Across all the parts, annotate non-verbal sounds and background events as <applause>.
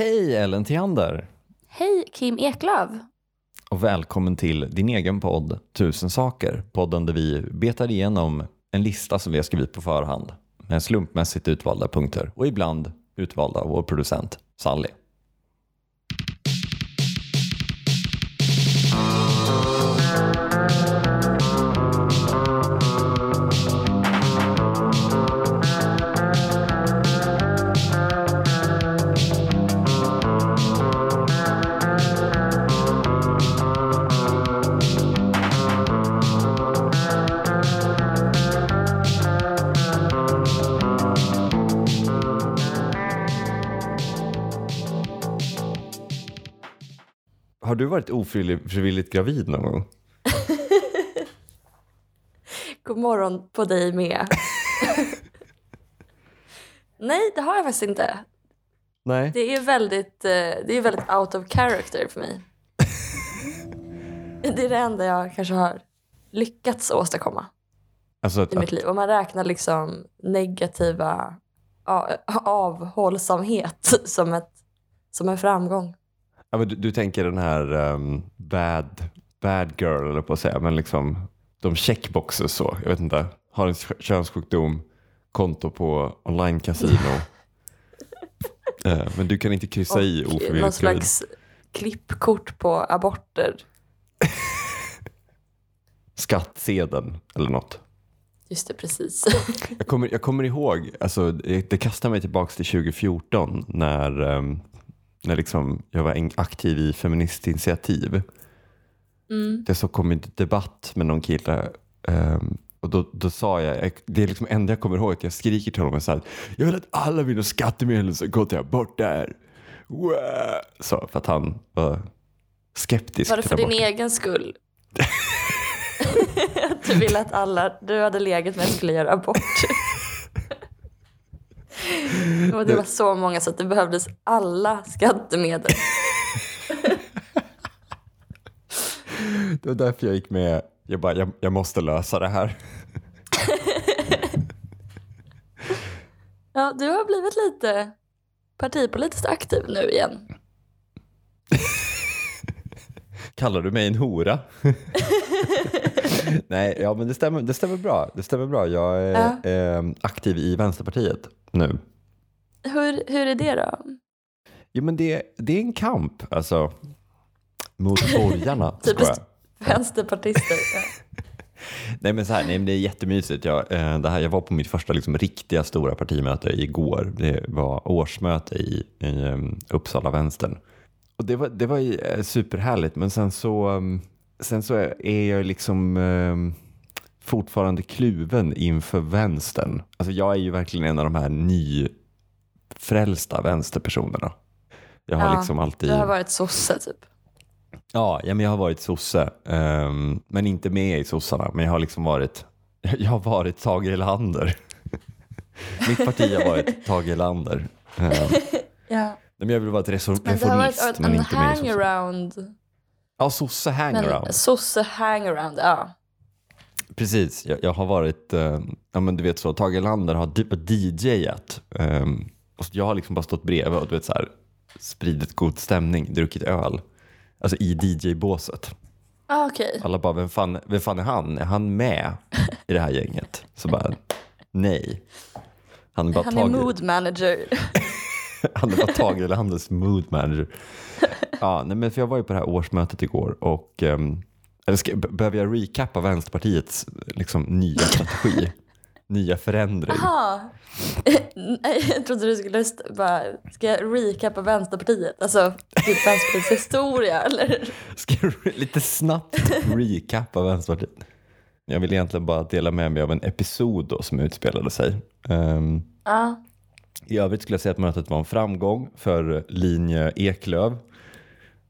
Hej Ellen Theander Hej Kim Eklöf. och välkommen till din egen podd Tusen saker. Podden där vi betar igenom en lista som vi har skrivit på förhand med slumpmässigt utvalda punkter och ibland utvalda av vår producent Sally. Du varit ofrivilligt gravid någon gång? <laughs> God morgon på dig med. <laughs> Nej, det har jag faktiskt inte. Nej. Det är väldigt, eh, det är väldigt out of character för mig. <laughs> Det är det enda jag kanske har lyckats åstadkomma Alltså att, i mitt liv. Om man räknar liksom negativa avhållsamhet som, ett, som en framgång. Ja, men du, du tänker den här um, bad, bad girl eller på att säga, men liksom de checkboxes så, jag vet inte, har en kö- könssjukdom, konto på online-casino. <laughs> Eh, men du kan inte kryssa i Och någon ofrivilligt gravid. slags klippkort på aborter. <laughs> Skattsedeln eller något. Just det, precis. Jag kommer, jag kommer ihåg, alltså, det, det kastar mig tillbaka till 2014 när, um, när liksom jag var aktiv i Feministinitiativ. Mm. Det så kom en debatt med någon kille um, och då, då sa jag, det är liksom enda jag kommer ihåg, att jag skriker till honom så här, jag vill att alla mina skattemedel ska gå till aborter. Wow! Så, för att han var skeptisk Var det för din abort. egen skull? <laughs> <laughs> Att du ville att alla du hade legat med skulle göra abort? <laughs> Och det var så många så att det behövdes alla skattemedel. <laughs> Det var därför jag gick med, jag bara, jag, jag måste lösa det här. <laughs> Ja, du har blivit lite partipolitiskt aktiv nu igen. Kallar du mig en hora? Nej, ja men det stämmer, det stämmer bra. Det stämmer bra. Jag är eh, aktiv i Vänsterpartiet nu. Hur, hur är det då? Jo men det, det är en kamp alltså. Mot borgarna. <laughs> Typiskt vänsterpartister. Ja. <laughs> Nej men så här, nej, men det är jättemysigt. Jag, eh, det här, jag var på mitt första liksom, riktiga stora partimöte igår. Det var årsmöte i, i um, Uppsala vänstern. Och det var, det var eh, superhärligt men sen så, um, sen så är jag liksom um, fortfarande kluven inför vänstern. Alltså jag är ju verkligen en av de här nyfrälsta vänsterpersonerna. Jag har Ja, liksom alltid... Du har varit sosse typ. Ja, ja men jag har varit sosse, ehm, men inte med i sossarna. Men jag har liksom varit, <laughs> jag har varit Tage Erlander. <laughs> Mitt parti har varit Tage Erlander. Ehm, <laughs> Ja. men jag vill vara ett resor- Men det har varit reformist, en men inte med i sossarna. hangaround. Ja, sosse hangaround. Men sosse hangaround, ja. Precis, jag, jag har varit, eh, ja men du vet så, Tage Erlander har di- DJat. Um, och jag har liksom bara stått bredvid och du vet så här, spridit god stämning, druckit öl. Alltså i DJ-båset. Ah, Okej. Alla bara, vem fan, vem fan är han? Är han med i det här gänget? Så bara, nej. Han är bara Han är Tage, mood manager. <laughs> han är bara Tage Erlanders mood manager. <laughs> Ja, nej, men för jag var ju på det här årsmötet igår och um, eller ska, be- behöver jag recappa Vänsterpartiets liksom, nya strategi? <laughs> nya förändring? Jaha. <laughs> Jag trodde du skulle bara, ska jag recappa Vänsterpartiet? Alltså, typ Vänsterpartiets historia eller? <laughs> Ska jag lite snabbt recappa Vänsterpartiet? Jag vill egentligen bara dela med mig av en episod då som utspelade sig. Um, Ja. I övrigt skulle jag säga att mötet var en framgång för linje Eklöv.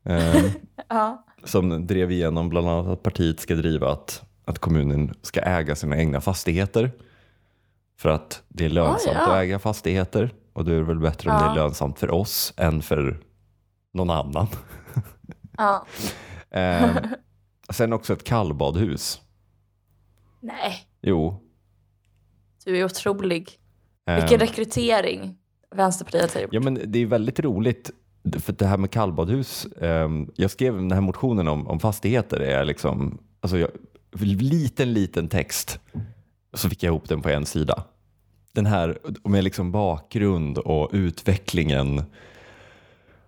Eh, Ja. Som drev igenom bland annat att partiet ska driva att, att kommunen ska äga sina egna fastigheter. För att det är lönsamt Oj, ja. att äga fastigheter. Och då är det väl bättre om Ja. det är lönsamt för oss än för någon annan. ja. <laughs> Eh, sen också ett kallbadhus. Nej, Jo. du är otrolig. eh, Vilken rekrytering Vänsterpartiet har gjort. Ja men det är väldigt roligt för det här med kallbadhus, eh, jag skrev den här motionen om, om fastigheter, är liksom, alltså jag, liten, liten text, så fick jag ihop den på en sida. Den här med liksom bakgrund och utvecklingen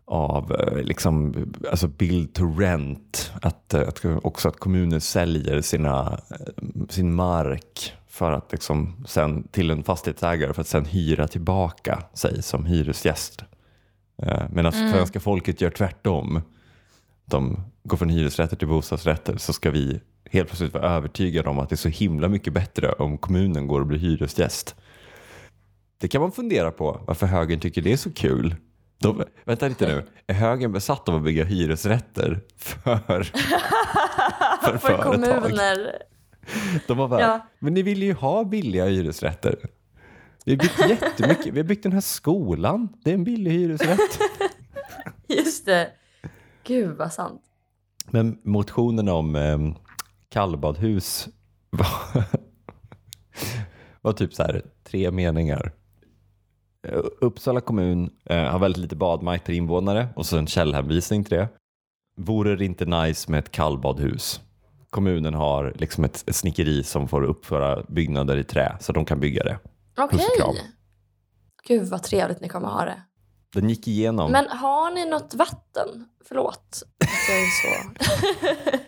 av eh, liksom, alltså build to rent, att, eh, att också att kommuner säljer sina, eh, sin mark för att liksom sen, till en fastighetsägare för att sen hyra tillbaka sig som hyresgäst. Medan mm. svenska folket gör tvärtom. De går från hyresrätter till bostadsrätter så ska vi helt plötsligt vara övertygade om att det är så himla mycket bättre om kommunen går och blir hyresgäst. Det kan man fundera på varför högern tycker det är så kul. De, vänta lite nu, är högern besatt av att bygga hyresrätter för, <laughs> för, för kommuner? De var bara, ja. men ni vill ju ha billiga hyresrätter. Vi har byggt jättemycket, vi har byggt den här skolan, det är en billig hyresrätt. <laughs> Just det, gud vad sant. Men motionen om eh, kallbadhus var, var typ så här tre meningar. Eh, Uppsala kommun eh, har väldigt lite badmark per invånare och så en källhänvisning till det. Vore det inte nice med ett kallbadhus? Kommunen har liksom ett, ett snickeri som får uppföra byggnader i trä så de kan bygga det. Okej. Okay. Gud vad trevligt ni kommer ha det. Den gick igenom. Men har ni något vatten? Förlåt att jag är så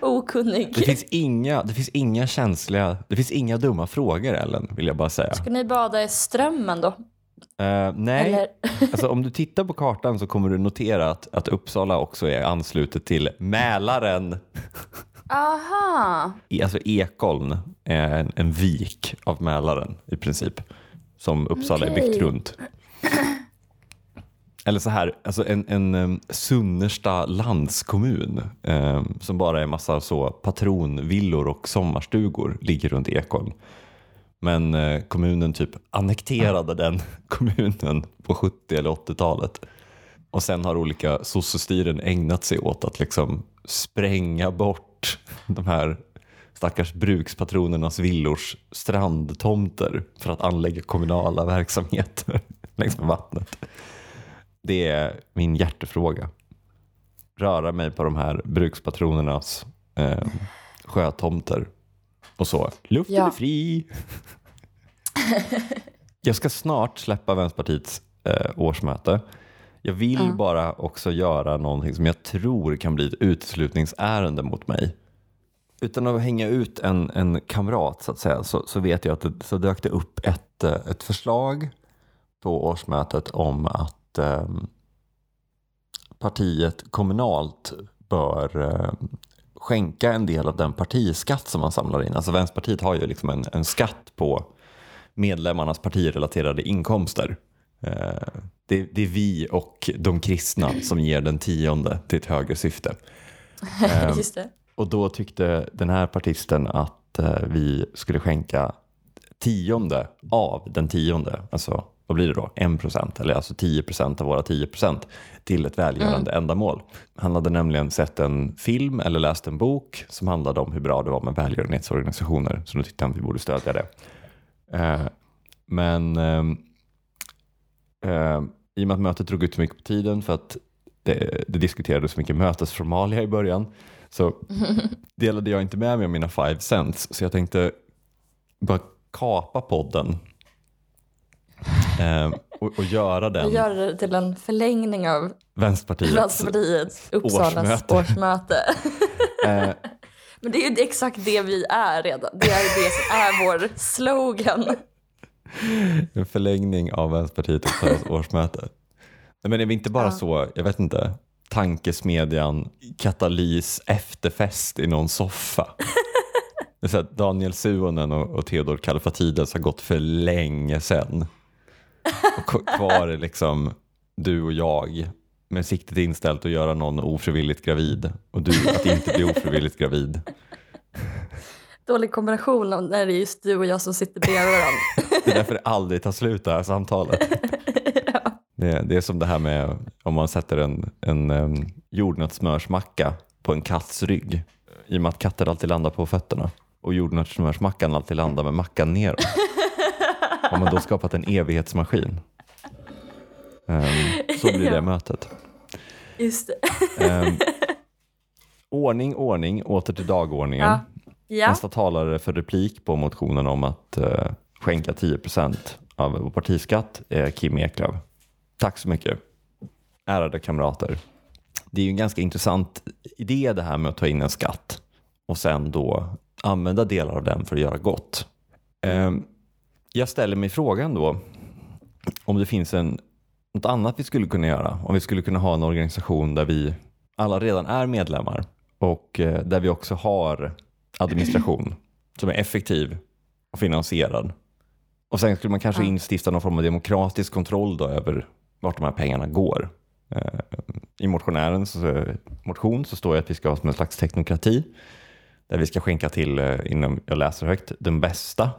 <laughs> okunnig. Det finns, inga, det finns inga känsliga, det finns inga dumma frågor Ellen, vill jag bara säga. Ska ni bada i strömmen då? Uh, nej, <laughs> alltså, om du tittar på kartan så kommer du notera att, att Uppsala också är anslutet till Mälaren. <laughs> Aha. Alltså Ekholm är en, en vik av Mälaren i princip, som Uppsala okay. är byggt runt. Eller så här, alltså en, en um, Sunnersta landskommun um, som bara är massa så patronvillor och sommarstugor ligger runt Ekholm. Men uh, kommunen typ annekterade den <laughs> kommunen på 70 eller 80-talet. Och sen har olika sossestyren ägnat sig åt att liksom spränga bort de här stackars brukspatronernas villors strandtomter för att anlägga kommunala verksamheter <laughs> längs med vattnet. Det är min hjärtefråga. Röra mig på de här brukspatronernas eh, sjötomter och så. Luften ja. är fri. <laughs> Jag ska snart släppa Vänsterpartiets eh, årsmöte. Jag vill mm. bara också göra någonting som jag tror kan bli ett uteslutningsärende mot mig. Utan att hänga ut en, en kamrat så att säga så, så vet jag att det, så dök det upp ett, eh, ett förslag på årsmötet om att att eh, partiet kommunalt bör eh, skänka en del av den partiskatt som man samlar in. Alltså Vänsterpartiet har ju liksom en, en skatt på medlemmarnas partirelaterade inkomster. Eh, det, det, är vi och de kristna som ger den tionde till ett högre syfte. <laughs> Eh, Just det. Och då tyckte den här partisten att eh, vi skulle skänka tionde av den tionde, alltså vad blir det då? 1 procent, eller alltså 10 procent av våra 10 procent till ett välgörande mm. ändamål. Han hade nämligen sett en film eller läst en bok som handlade om hur bra det var med välgörenhetsorganisationer, så då tyckte han att vi borde stödja det. Eh, men eh, eh, i och med att mötet drog ut så mycket på tiden för att det, det diskuterades så mycket mötesformalia i början så <laughs> delade jag inte med mig av mina five cents så jag tänkte bara kapa podden eh, och, och, göra den. Göra det till en förlängning av Vänsterpartiets, Vänsterpartiets Uppsalas årsmöte. årsmöte. <laughs> eh. Men det är ju exakt det vi är redan. Det är det som är vår slogan. <laughs> En förlängning av Vänsterpartiet Uppsalas <laughs> årsmöte. Men är vi inte bara ja. så, jag vet inte, tankesmedjan katalys efterfest i någon soffa? Det är Daniel Suonen och, och Theodor Kallifatides har gått för länge sedan. Och kvar är liksom du och jag med siktet inställt att göra någon ofrivilligt gravid och du att inte bli ofrivilligt gravid. Dålig kombination när det är just du och jag som sitter bredvid varandra. <laughs> Det är därför det aldrig tar slut det här samtalet. <laughs> ja. det, det, är som det här med om man sätter en, en um, jordnötssmörsmacka på en katts rygg. I och med att katter alltid landar på fötterna och jordnötssmörsmackan alltid landar med mackan neråt. Har man då skapat en evighetsmaskin? Um, så blir det ja. mötet. Just det. um, <laughs> ordning, ordning, åter till dagordningen. Ja. Ja. Nästa talare för replik på motionen om att eh, skänka 10% av vår partiskatt är Kim Eklöf. Tack så mycket. Ärade kamrater. Det är ju en ganska intressant idé det här med att ta in en skatt och sen då använda delar av den för att göra gott. Eh, jag ställer mig frågan då om det finns en, något annat vi skulle kunna göra. Om vi skulle kunna ha en organisation där vi alla redan är medlemmar och eh, där vi också har administration som är effektiv och finansierad. Och sen skulle man kanske instifta någon form av demokratisk kontroll då över vart de här pengarna går. Eh, I motionärens eh, motion så står det att vi ska ha som en slags teknokrati där vi ska skänka till, inom, jag läser högt, den bästa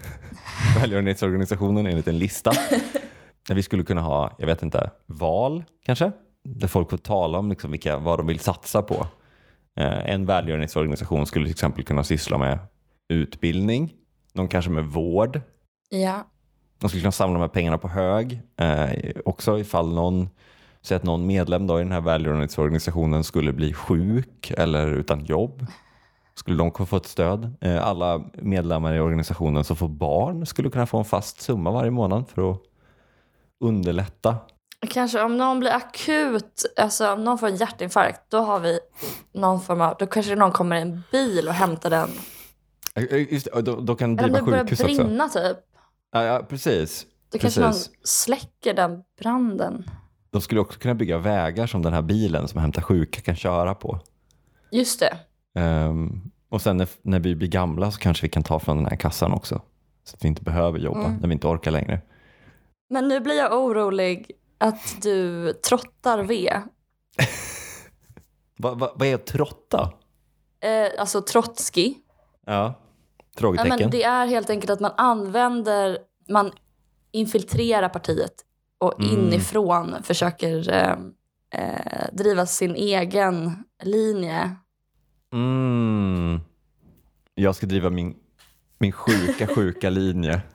<laughs> välgörenhetsorganisationen enligt en lista. <laughs> Där vi skulle kunna ha, jag vet inte, val kanske? Där folk får tala om liksom vilka, vad de vill satsa på. Eh, en välgörenhetsorganisation skulle till exempel kunna syssla med utbildning, någon kanske med vård. Ja. De skulle kunna samla de här pengarna på hög. Eh, också ifall någon, säg att någon medlem då i den här välgörenhetsorganisationen skulle bli sjuk eller utan jobb skulle de få ett stöd. Eh, alla medlemmar i organisationen som får barn skulle kunna få en fast summa varje månad för att underlätta. Kanske om någon blir akut, alltså om någon får en hjärtinfarkt, då har vi någon form av, då kanske någon kommer i en bil och hämtar den. Eh, just det, då, då kan det driva sjukhus också. Eller det börjar brinna typ. Ja, ja precis. Då kanske någon släcker den branden. De skulle också kunna bygga vägar som den här bilen som hämtar sjuka kan köra på. Just det. Um, och sen när, när, vi blir gamla så kanske vi kan ta från den här kassan också. Så att vi inte behöver jobba mm. när vi inte orkar längre. Men nu blir jag orolig att du trottar V. Vad <laughs> va, va är trotta? Eh, alltså Trotski. Ja, frågetecken. Ja, men det är helt enkelt att man använder, man infiltrerar partiet och mm. inifrån försöker eh, eh, driva sin egen linje Mm. Jag ska driva min, min sjuka, sjuka linje. <laughs>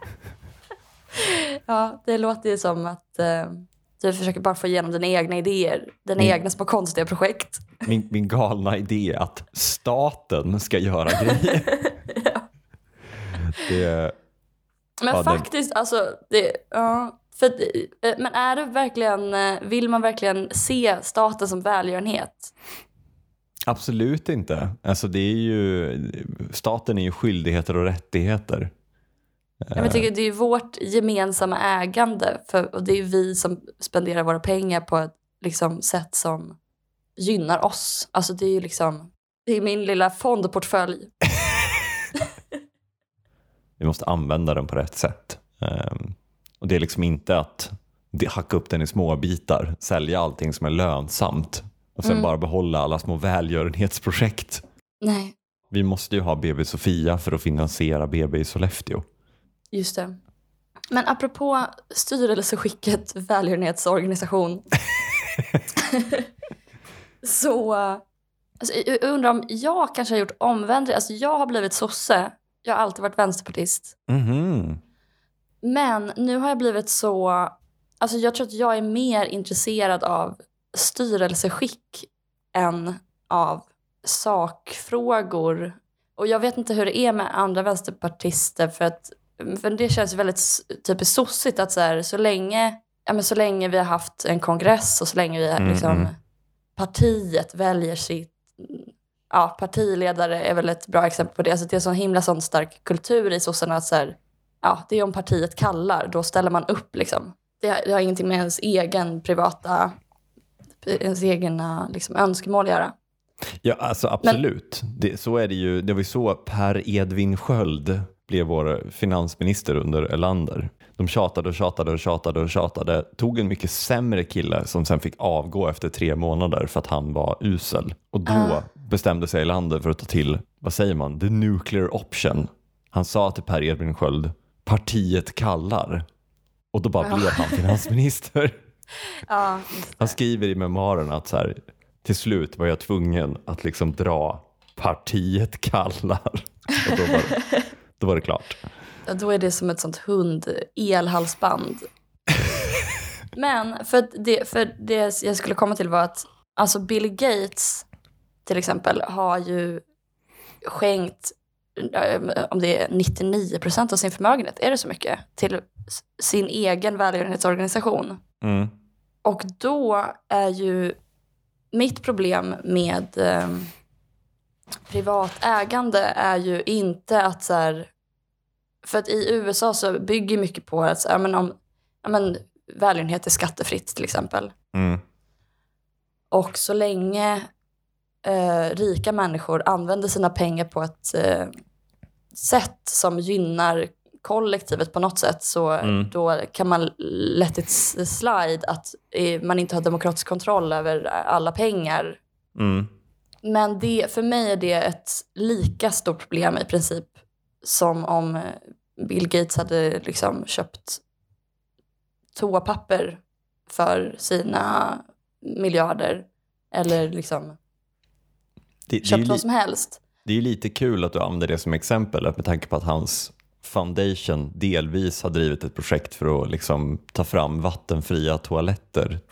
Ja, det låter ju som att eh, du försöker bara få igenom dina egna idéer. Dina min, egna små konstiga projekt. Min, min galna idé att staten ska göra grejer. <laughs> ja. det, men ja, faktiskt, det... alltså, det, ja, för, eh, men är det verkligen, eh, vill man verkligen se staten som välgörenhet? Absolut inte. Alltså det är ju, staten är ju skyldigheter och rättigheter. Jag tycker det är vårt gemensamma ägande för, och det är vi som spenderar våra pengar på ett liksom, sätt som gynnar oss. Alltså det är ju liksom, det är min lilla fondportfölj. <laughs> vi måste använda den på rätt sätt. Um, och det är liksom inte att hacka upp den i små bitar, sälja allting som är lönsamt och sen mm. bara behålla alla små välgörenhetsprojekt. Nej. Vi måste ju ha BB Sofia för att finansiera BB i Sollefteå. Just det. Men apropå styrelseskicket välgörenhetsorganisation. <laughs> så alltså, jag undrar om jag kanske har gjort omvändning. Alltså, jag har blivit sosse. Jag har alltid varit vänsterpartist. Mm. Men nu har jag blivit så... Alltså jag tror att jag är mer intresserad av styrelseskick än av sakfrågor. Och jag vet inte hur det är med andra vänsterpartister för att för det känns väldigt typiskt sossigt att så, här, så, länge, ja, men så länge vi har haft en kongress och så länge vi har, mm, liksom, mm. partiet väljer sitt ja, partiledare är väl ett bra exempel på det. Alltså det är så himla sån stark kultur i sossarna att så här, ja, det är om partiet kallar, då ställer man upp. Liksom. Det, har, det har ingenting med ens egen privata ens egna liksom, önskemål göra. Ja, alltså absolut. Men, det, så är det ju. Det var ju så Per Edvin Sköld blev vår finansminister under Erlander. De tjatade och tjatade och tjatade och tjatade. Tog en mycket sämre kille som sen fick avgå efter tre månader för att han var usel. Och då uh. bestämde sig Erlander för att ta till, vad säger man, the nuclear option. Han sa till Per Edvin Sköld, partiet kallar. Och då bara uh. blev han finansminister. <laughs> Ja, Han skriver i memoarerna att så här, till slut var jag tvungen att liksom dra partiet kallar. <laughs> Och då det, då var det klart. Ja, då är det som ett sånt hund elhalsband. <laughs> Men för, det, för det jag skulle komma till var att alltså Bill Gates till exempel har ju skänkt eh, om det är 99 procent av sin förmögenhet, är det så mycket? Till sin egen välgörenhetsorganisation. Mm. Och då är ju mitt problem med eh, privat ägande är ju inte att så här, för att i USA så bygger mycket på att så, ja, men om, ja, men, välgörenhet är skattefritt till exempel. Mm. Och så länge eh, rika människor använder sina pengar på ett eh, sätt som gynnar kollektivet på något sätt så Mm. då kan man let it slide att eh, man inte har demokratisk kontroll över alla pengar. Mm. Men det, för mig är det ett lika stort problem i princip som om eh, Bill Gates hade liksom köpt toapapper för sina miljarder. Eller liksom Det, det, köpt vad som helst. det är lite kul att du använder det som exempel med tanke på att hans foundation delvis har drivit ett projekt för att liksom ta fram vattenfria toaletter. <laughs>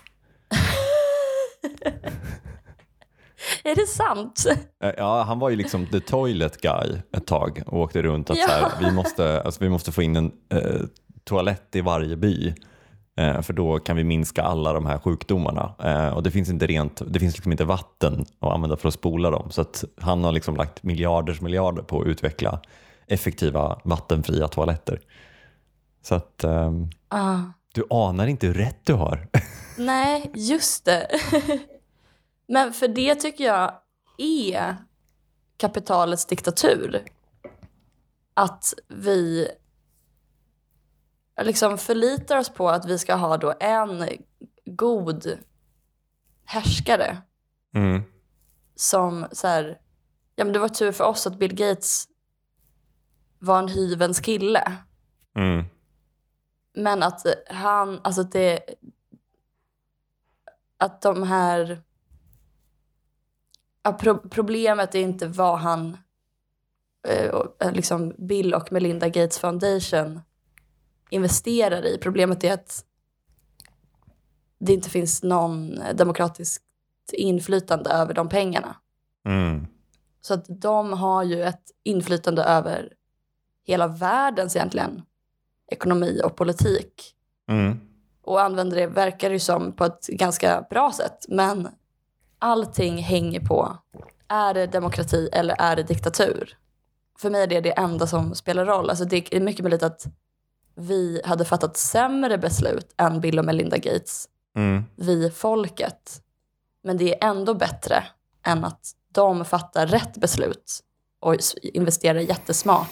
Är det sant? Eh, Ja, han var ju liksom the toilet guy ett tag och åkte runt att Ja. så här, vi, måste, alltså, vi måste få in en eh, toalett i varje by. Eh, för då kan vi minska alla de här sjukdomarna. Eh, och det finns inte rent, det finns liksom inte vatten att använda för att spola dem. Så att han har liksom lagt miljarders miljarder på att utveckla effektiva vattenfria toaletter. Så att ehm, Ah. du anar inte hur rätt du har. <laughs> Nej, just det. <laughs> Men för det tycker jag är kapitalets diktatur. Att vi liksom förlitar oss på att vi ska ha då en god härskare Mm. som så här, ja men det var tur för oss att Bill Gates var en hyvens kille. Mm. Men att han, alltså att det, att de här, pro, problemet är inte vad han, eh, eh, liksom Bill och Melinda Gates Foundation investerar i. Problemet är att det inte finns någon demokratiskt inflytande över de pengarna. Mm. Så att de har ju ett inflytande över hela världens egentligen ekonomi och politik. Mm. Och använder det, verkar det ju som, på ett ganska bra sätt. Men allting hänger på, är det demokrati eller är det diktatur? För mig är det det enda som spelar roll. Alltså det är mycket möjligt att vi hade fattat sämre beslut än Bill och Melinda Gates, Mm. vi folket. Men det är ändå bättre än att de fattar rätt beslut och investerar jättesmart.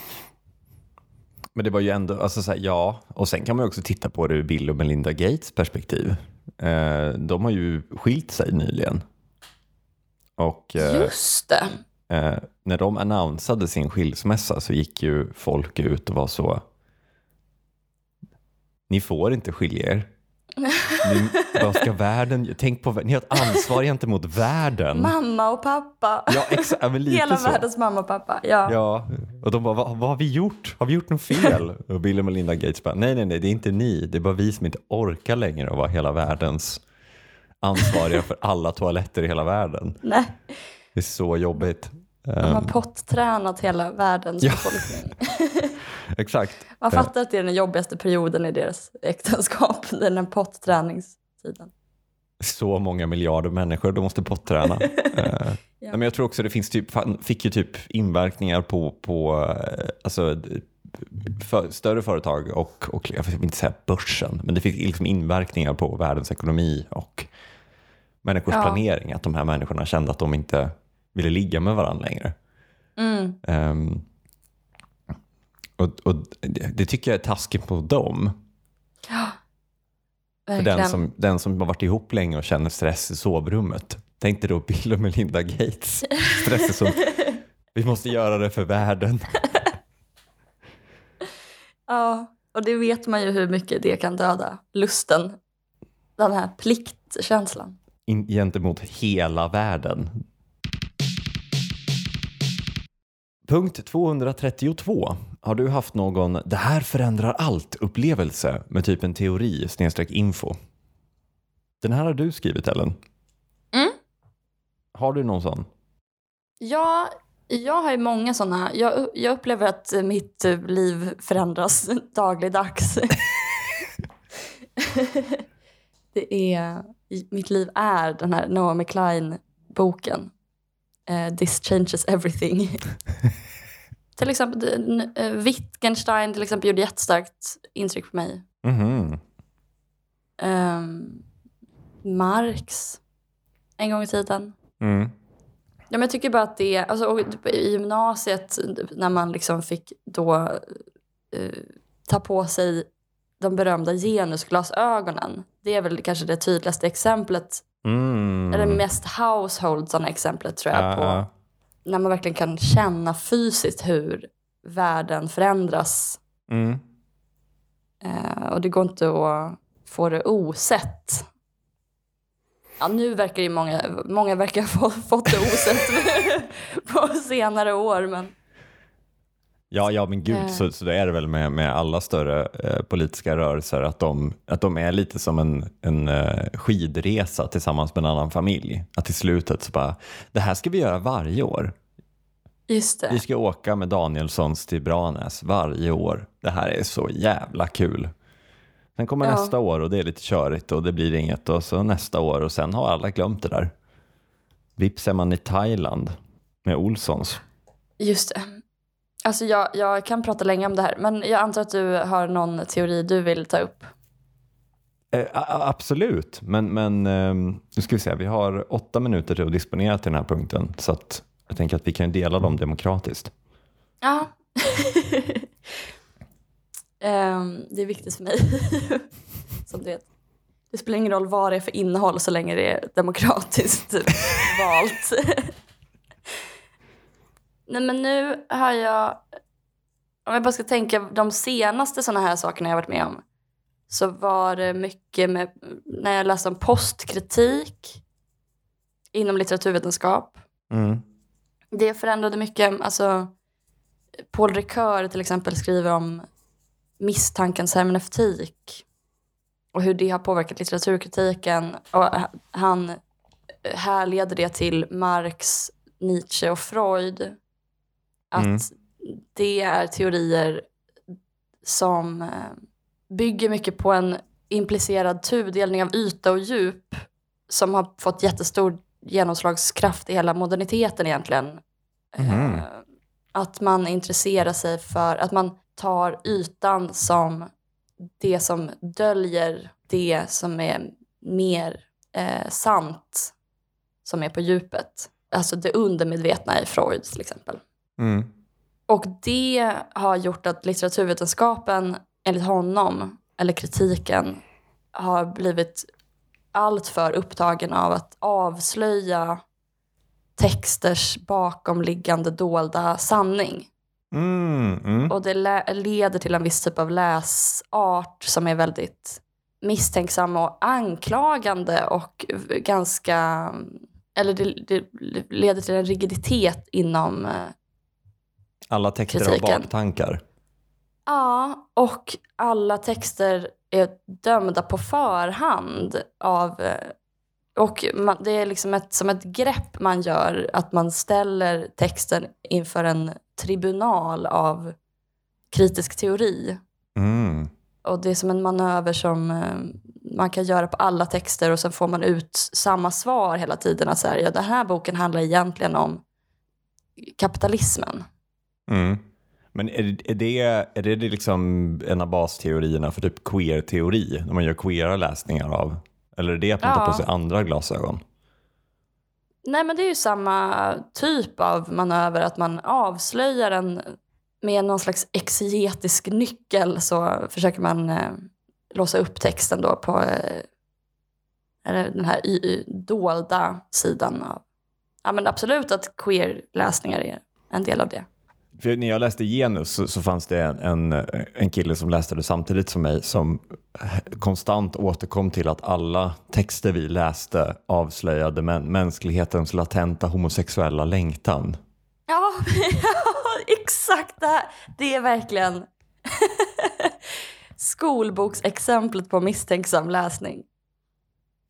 Men det var ju ändå, alltså så här, ja, och sen kan man ju också titta på det ur Bill och Melinda Gates perspektiv. Eh, de har ju skilt sig nyligen. Och eh, Just det. eh, när de annonsade sin skilsmässa så gick ju folk ut och var så, ni får inte skilja er. <laughs> Ni, vad ska världen, tänk på, ni har ett ansvar gentemot världen. Mamma och pappa. Ja, ja, men lite Hela så. världens mamma och pappa. Ja. Ja, och de bara, vad, vad har vi gjort? Har vi gjort något fel? Och Bill och Melinda Gates bara, nej, nej, nej, det är inte ni. Det är bara vi som inte orkar längre att vara hela världens ansvariga för alla toaletter i hela världen. Nej, Det är så jobbigt. de har Ehm, pottränat hela världens Ja. befolkning. <laughs> exakt. Man fattar att det är den jobbigaste perioden i deras äktenskap, <laughs> den här potträningstiden. Så många miljarder människor de måste potträna. <laughs> Eh, Ja. Men jag tror också det finns typ, fick ju typ inverkningar på, på eh, alltså, för, större företag och, och jag vill inte säga börsen, men det fick liksom inverkningar på världens ekonomi och människors Ja. planering. Att de här människorna kände att de inte ville ligga med varandra längre. Mm. Ehm, och, och det, det tycker jag är taskigt på dem. För Verkligen. den som, den som har varit ihop länge och känner stress i sovrummet. Tänk dig då Bill och Melinda Gates. <laughs> Stress är som, vi måste göra det för världen. <laughs> Ja, och det vet man ju hur mycket det kan döda lusten. Den här pliktkänslan. In, gentemot hela världen. Punkt 232. Har du haft någon det här förändrar allt upplevelse med typ en teori snedstreck info? Den här har du skrivit Ellen. Mm. Har du någon sån? Ja, jag har ju många sådana. Jag, jag upplever att mitt liv förändras <laughs> dagligdags. <laughs> <laughs> det är, mitt liv är den här Naomi Klein-boken. Uh, This changes everything. <laughs> till exempel uh, Wittgenstein till exempel gjorde jättestarkt intryck på mig. Mhm. Um, Marx en gång i tiden. Mm. Ja, men jag tycker bara att det, alltså, och i gymnasiet när man liksom fick då eh, ta på sig de berömda genusglasögonen. Det är väl kanske det tydligaste exemplet, Mm. eller mest household sådana exemplet tror jag Ja, på. ja. När man verkligen kan känna fysiskt hur världen förändras. Mm. Eh, och det går inte att få det osett. Ja, nu verkar ju många, många verkar ha få- fått det osett <laughs> på senare år. Men Ja, ja, men gud, Eh. så, så det är det väl med, med alla större eh, politiska rörelser, att de, att de är lite som en, en eh, skidresa tillsammans med en annan familj. Att till slutet så bara, det här ska vi göra varje år. just Vi det. ska åka med Danielssons till Branäs varje år. Det här är så jävla kul. Sen kommer Ja. nästa år och det är lite körigt och det blir inget och så nästa år och sen har alla glömt det där. Vips är man i Thailand med Olssons. Just det. Alltså jag, jag kan prata länge om det här, men jag antar att du har någon teori du vill ta upp. Eh, absolut, men, men ehm, nu ska vi se, vi har åtta minuter till att disponera till den här punkten så att jag tänker att vi kan dela dem demokratiskt. Ja. <laughs> Ehm, det är viktigt för mig, <laughs> som du vet. Det spelar ingen roll vad det är för innehåll så länge det är demokratiskt <laughs> valt. Nej men nu har jag, om jag bara ska tänka de senaste sådana här sakerna jag varit med om. Så var det mycket med, när jag läste om postkritik inom litteraturvetenskap. Mm. Det förändrade mycket. Alltså, Paul Ricoeur till exempel skriver om misstankens hermeneutik och hur det har påverkat litteraturkritiken. Och han härleder det till Marx, Nietzsche och Freud. Att Mm. det är teorier som eh, bygger mycket på en implicerad tudelning av yta och djup som har fått jättestor genomslagskraft i hela moderniteten egentligen. Mhm. Eh, Att man intresserar sig för, att man tar ytan som det som döljer det som är mer eh, sant, som är på djupet. Alltså det undermedvetna i Freud till exempel. Mm. Och det har gjort att litteraturvetenskapen, enligt honom, eller kritiken, har blivit allt för upptagen av att avslöja texters bakomliggande dolda sanning. Mm. Mm. Och det leder till en viss typ av läsart som är väldigt misstänksam och anklagande och ganska... Eller det, det leder till en rigiditet inom eh, Alla texter Kritiken. har baktankar. Ja, och alla texter är dömda på förhand av... Och man, det är liksom ett, som ett grepp man gör, att man ställer texten inför en tribunal av kritisk teori. Mm. Och det är som en manöver som eh, man kan göra på alla texter och sen får man ut samma svar hela tiden. Att så här, ja, den här boken handlar egentligen om kapitalismen. Mm. Men är, är, det, är det liksom en av basteorierna för typ queer-teori? När man gör queera läsningar av? Eller är det att man tar Ja. på sig andra glasögon? Nej men det är ju samma typ av manöver, att man avslöjar en med någon slags exegetisk nyckel så försöker man eh, låsa upp texten då på eh, den här y- y- dolda sidan av... Ja men absolut att queer-läsningar är en del av det. För när jag läste Genus så, så fanns det en, en, en kille som läste det samtidigt som mig som konstant återkom till att alla texter vi läste avslöjade mä- mänsklighetens latenta homosexuella längtan. Ja, <laughs> exakt det här. Det är verkligen <laughs> skolboksexemplet på misstänksam läsning.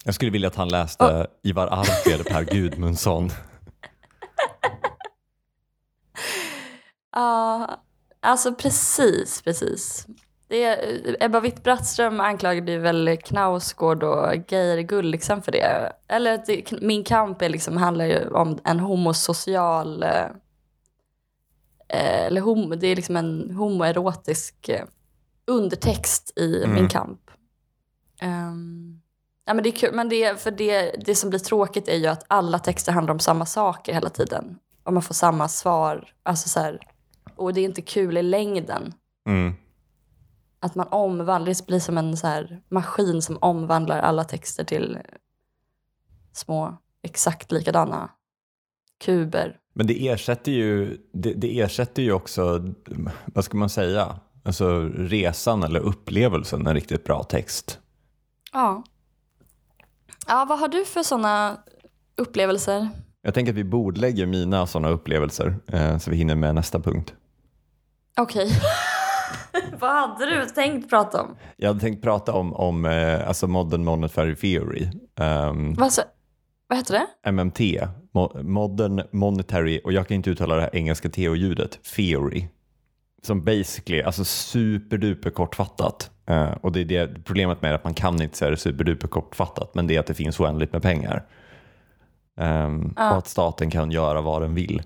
Jag skulle vilja att han läste Ivar Arpi eller Per Gudmundsson. <laughs> Ja, alltså precis, precis. Det är, Ebba Witt-Brattström anklagade ju väl Knausgård och Geir Gulliksen för det. Eller att det, Min kamp är liksom, handlar ju om en homosocial... Eh, eller homo, det är liksom en homoerotisk eh, undertext i Mm. Min kamp. Ehm, ja, men det är kul, men det, för det, det som blir tråkigt är ju att alla texter handlar om samma saker hela tiden. Och man får samma svar. Alltså så här, och det är inte kul i längden. Mm. Att man omvandlar, det blir som en så här maskin som omvandlar alla texter till små exakt likadana kuber. Men det ersätter ju, det, det ersätter ju också, vad ska man säga, alltså resan eller upplevelsen en riktigt bra text. Ja. Ja, vad har du för sådana upplevelser? Jag tänker att vi bordlägger mina sådana upplevelser eh, så vi hinner med nästa punkt. Okej. <laughs> vad hade du tänkt prata om? Jag hade tänkt prata om, om eh, alltså Modern Monetary Theory, ehm, Vad, så, vad heter det? MMT, Mo- Modern Monetary, och jag kan inte uttala det här engelska TO-ljudet, Theory. Som basically, alltså superduper kortfattat. Eh, och det är det problemet med det, att man kan inte säga det superduper kortfattat, men det är att det finns oändligt med pengar. Ehm, Ja. Och att staten kan göra vad den vill.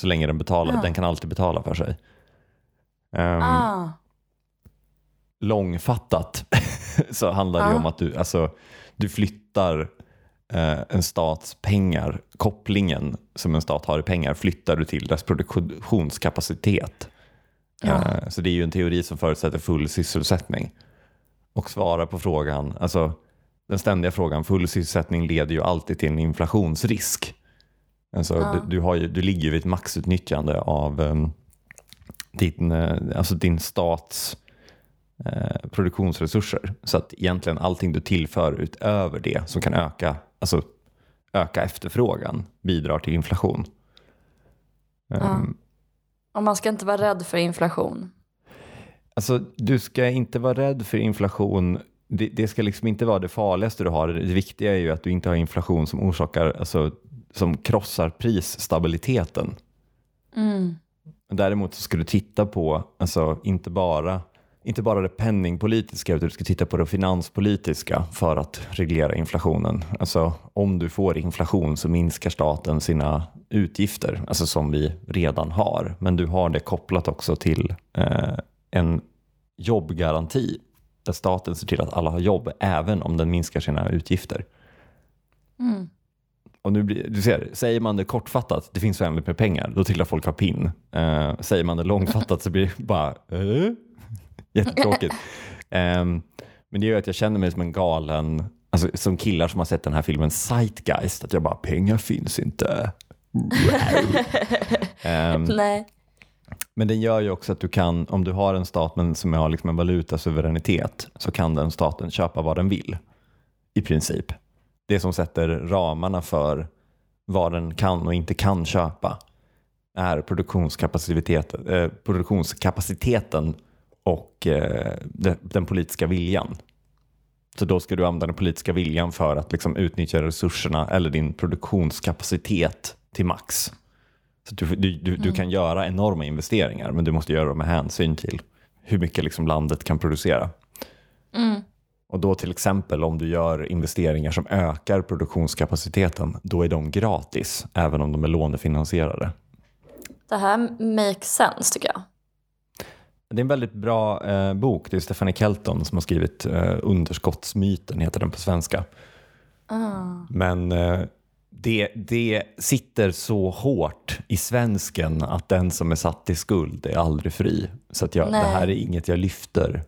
Så länge den betalar, Ja. den kan alltid betala för sig. Ehm, Ah. långfattat <laughs> så handlar det om att du, alltså, du flyttar eh, en stats pengar, kopplingen som en stat har i pengar flyttar du till dess produktionskapacitet. Ja. Eh, så det är ju en teori som förutsätter full sysselsättning. Och svara på frågan, alltså den ständiga frågan, full sysselsättning leder ju alltid till en inflationsrisk. Alltså, Ja. du, du, har ju, du ligger vid ett maxutnyttjande av um, din, eh, alltså din stats eh, produktionsresurser. Så att egentligen allting du tillför utöver det som kan öka, alltså, öka efterfrågan bidrar till inflation. Ehm, Och man ska inte vara rädd för inflation. Alltså, du ska inte vara rädd för inflation. Det, det ska liksom inte vara det farligaste du har. Det viktiga är ju att du inte har inflation som orsakar, alltså, som krossar prisstabiliteten. Mm. Däremot så ska du titta på, alltså inte bara, inte bara det penningpolitiska, utan du ska titta på det finanspolitiska för att reglera inflationen. Alltså om du får inflation så minskar staten sina utgifter, alltså som vi redan har. Men du har det kopplat också till eh, en jobbgaranti där staten ser till att alla har jobb, även om den minskar sina utgifter. Mm. Och nu blir, du ser, säger man det kortfattat, det finns oändligt med pengar, då trillar folk ha pinn. Eh, säger man det långfattat så blir det bara eh? jättetråkigt. Ehm, men det gör att jag känner mig som en galen, alltså, som killar som har sett den här filmen Zeitgeist, att jag bara, pengar finns inte. Ehm, <laughs> Nej. men den gör ju också att du kan, om du har en stat men som har liksom en valutasuveränitet, så kan den staten köpa vad den vill. I princip. Det som sätter ramarna för vad den kan och inte kan köpa är produktionskapaciteten, eh, produktionskapaciteten och eh, de, den politiska viljan. Så då ska du använda den politiska viljan för att liksom utnyttja resurserna eller din produktionskapacitet till max. Så du, du, du, du kan göra enorma investeringar men du måste göra dem med hänsyn till hur mycket liksom landet kan producera. Mm. Och då till exempel om du gör investeringar som ökar produktionskapaciteten, då är de gratis även om de är lånefinansierade. Det här makes sense tycker jag. Det är en väldigt bra eh, bok. Det är Stephanie Kelton som har skrivit eh, Underskottsmyten, heter den på svenska. Ah. Men eh, det, det sitter så hårt i svensken att den som är satt i skuld är aldrig fri. Så att jag, det här är inget jag lyfter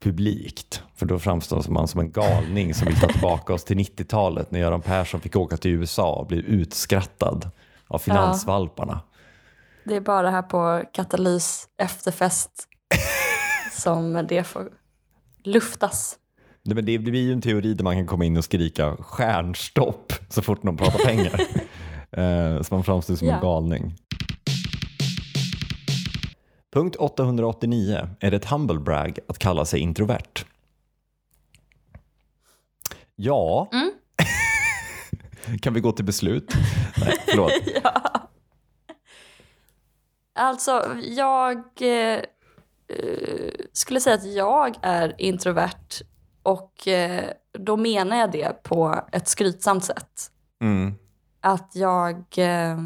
publikt. För då framstår man som en galning som vill ta tillbaka oss till 90-talet när Göran Persson fick åka till USA och bli utskrattad av finansvalparna. Det är bara här på Katalys efterfest som det får luftas. Nej, men det blir ju en teori där man kan komma in och skrika stjärnstopp så fort någon pratar pengar. <laughs> Eh, så man framstår som Ja. en galning. Punkt 889. Är det ett humble brag att kalla sig introvert? Ja, <laughs> Kan vi gå till beslut? Nej, förlåt. <laughs> ja. Alltså, jag eh, skulle säga att jag är introvert och eh, då menar jag det på ett skrytsamt sätt. Mm. Att jag eh,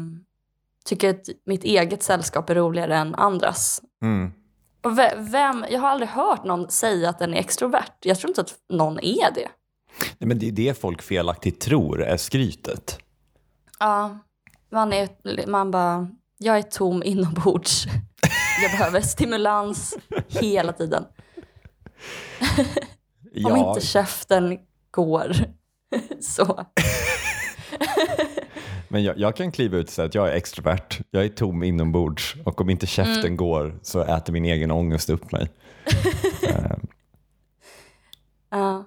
tycker att mitt eget sällskap är roligare än andras. Mm. Och ve- vem, jag har aldrig hört någon säga att den är extrovert. Jag tror inte att någon är det. Nej, men det är det folk felaktigt tror är skrytet. Ja, man, är, man bara, jag är tom inombords. <laughs> Jag behöver stimulans hela tiden. Om Ja, inte käften går <laughs> så. <laughs> men jag, jag kan kliva ut och säga att jag är extrovert. Jag är tom inombords och om inte käften Mm. går så äter min egen ångest upp mig. <laughs> Ja.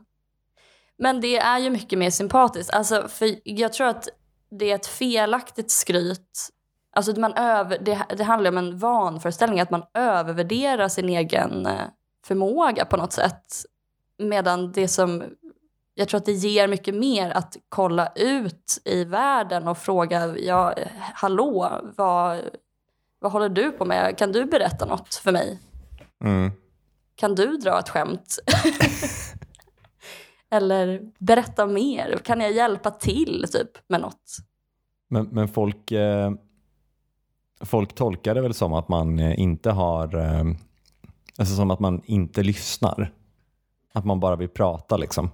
Men det är ju mycket mer sympatiskt. Alltså, för jag tror att det är ett felaktigt skryt. Alltså man över, det, det handlar om en vanföreställning, att man övervärderar sin egen eh, förmåga på något sätt. Medan det som, jag tror att det ger mycket mer att kolla ut i världen och fråga, ja, hallå, vad, vad håller du på med? Kan du berätta något för mig? mm. Kan du dra ett skämt? <laughs> Eller berätta mer. Kan jag hjälpa till typ med något? Men, men folk, eh, folk tolkar det väl som att man eh, inte har, eh, alltså som att man inte lyssnar. Att man bara vill prata liksom.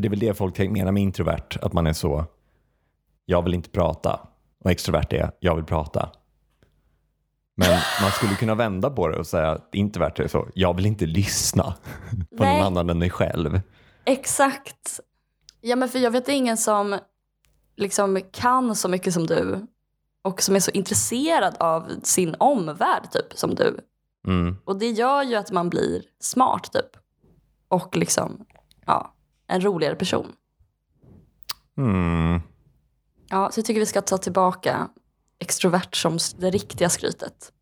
För det är väl det folk menar med introvert, att man är så, jag vill inte prata. Och extrovert är, jag vill prata. Men man skulle kunna vända på det och säga att introvert är så, jag vill inte lyssna <laughs> på Nej. någon annan än mig själv. Exakt. Ja, men för jag vet ingen som liksom kan så mycket som du och som är så intresserad av sin omvärld typ som du. Mm. Och det gör ju att man blir smart typ. Och liksom, ja, en roligare person. Mm. Ja, så jag tycker vi ska ta tillbaka extrovert som det riktiga skrytet.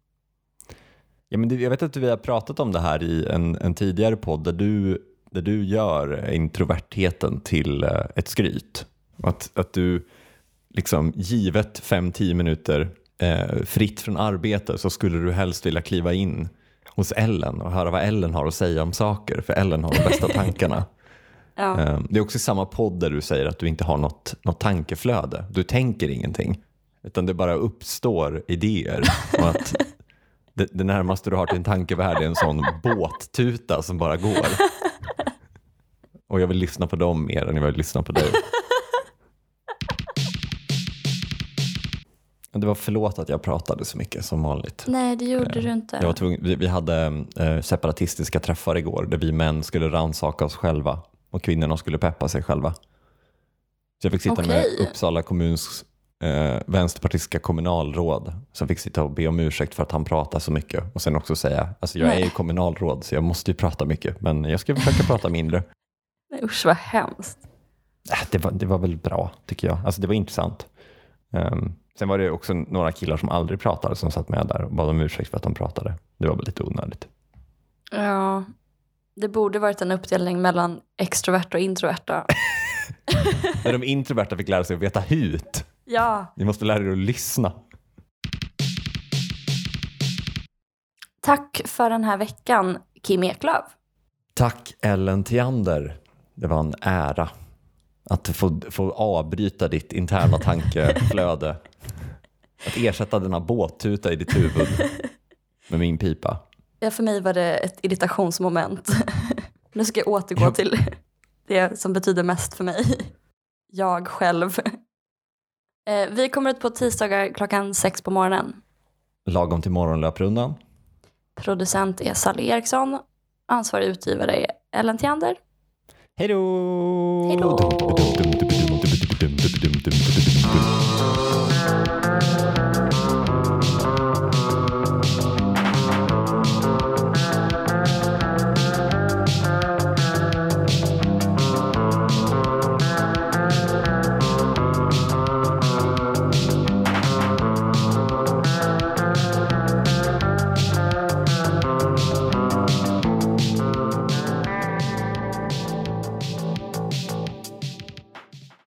Ja, men jag vet att vi har pratat om det här i en, en tidigare podd där du, där du gör introvertheten till eh, ett skryt. Att, att du, liksom, givet 5-10 minuter eh, fritt från arbete så skulle du helst vilja kliva in hos Ellen och höra vad Ellen har att säga om saker, för Ellen har de bästa <laughs> tankarna. Ja. Eh, Det är också samma podd där du säger att du inte har något, något tankeflöde. Du tänker ingenting, utan det bara uppstår idéer. Och att <laughs> det, det närmaste du har till en tankevärld är en sån båttuta som bara går. Och jag vill lyssna på dem mer än jag vill lyssna på dig. Det var förlåt att jag pratade så mycket som vanligt. Nej, det gjorde du inte. Jag var tvungen, vi, vi hade eh, separatistiska träffar igår där vi män skulle rannsaka oss själva och kvinnorna skulle peppa sig själva. Så jag fick sitta med Okej. Uppsala kommuns eh, vänsterpartistiska kommunalråd som fick sitta och be om ursäkt för att han pratar så mycket och sen också säga, alltså jag är ju Nej. kommunalråd så jag måste ju prata mycket men jag ska försöka prata mindre. <laughs> Nej, usch vad hemskt. Äh, Det var, det var väl bra tycker jag, alltså det var intressant. Ehm, sen var det också några killar som aldrig pratade som satt med där och bad om ursäkt för att de pratade. Det var väl lite onödigt. Ja, det borde varit en uppdelning mellan extroverta och introverta. <laughs> När de introverta fick lära sig att veta hut. Ja, Ni måste lära er att lyssna. tack för den här veckan Kim Eklöf. Tack Ellen Theander. Det var en ära att få, få avbryta ditt interna tankeflöde. <laughs> Att ersätta denna båttuta i ditt huvud med min pipa. Ja, för mig var det ett irritationsmoment. nu ska jag återgå Ja. till det som betyder mest för mig. Jag själv. Eh, vi kommer ut på tisdagar klockan sex på morgonen. Lagom till morgonlöprundan. Producent är Sally Eriksson. Ansvarig utgivare är Ellen Theander. Hej då! Hej då!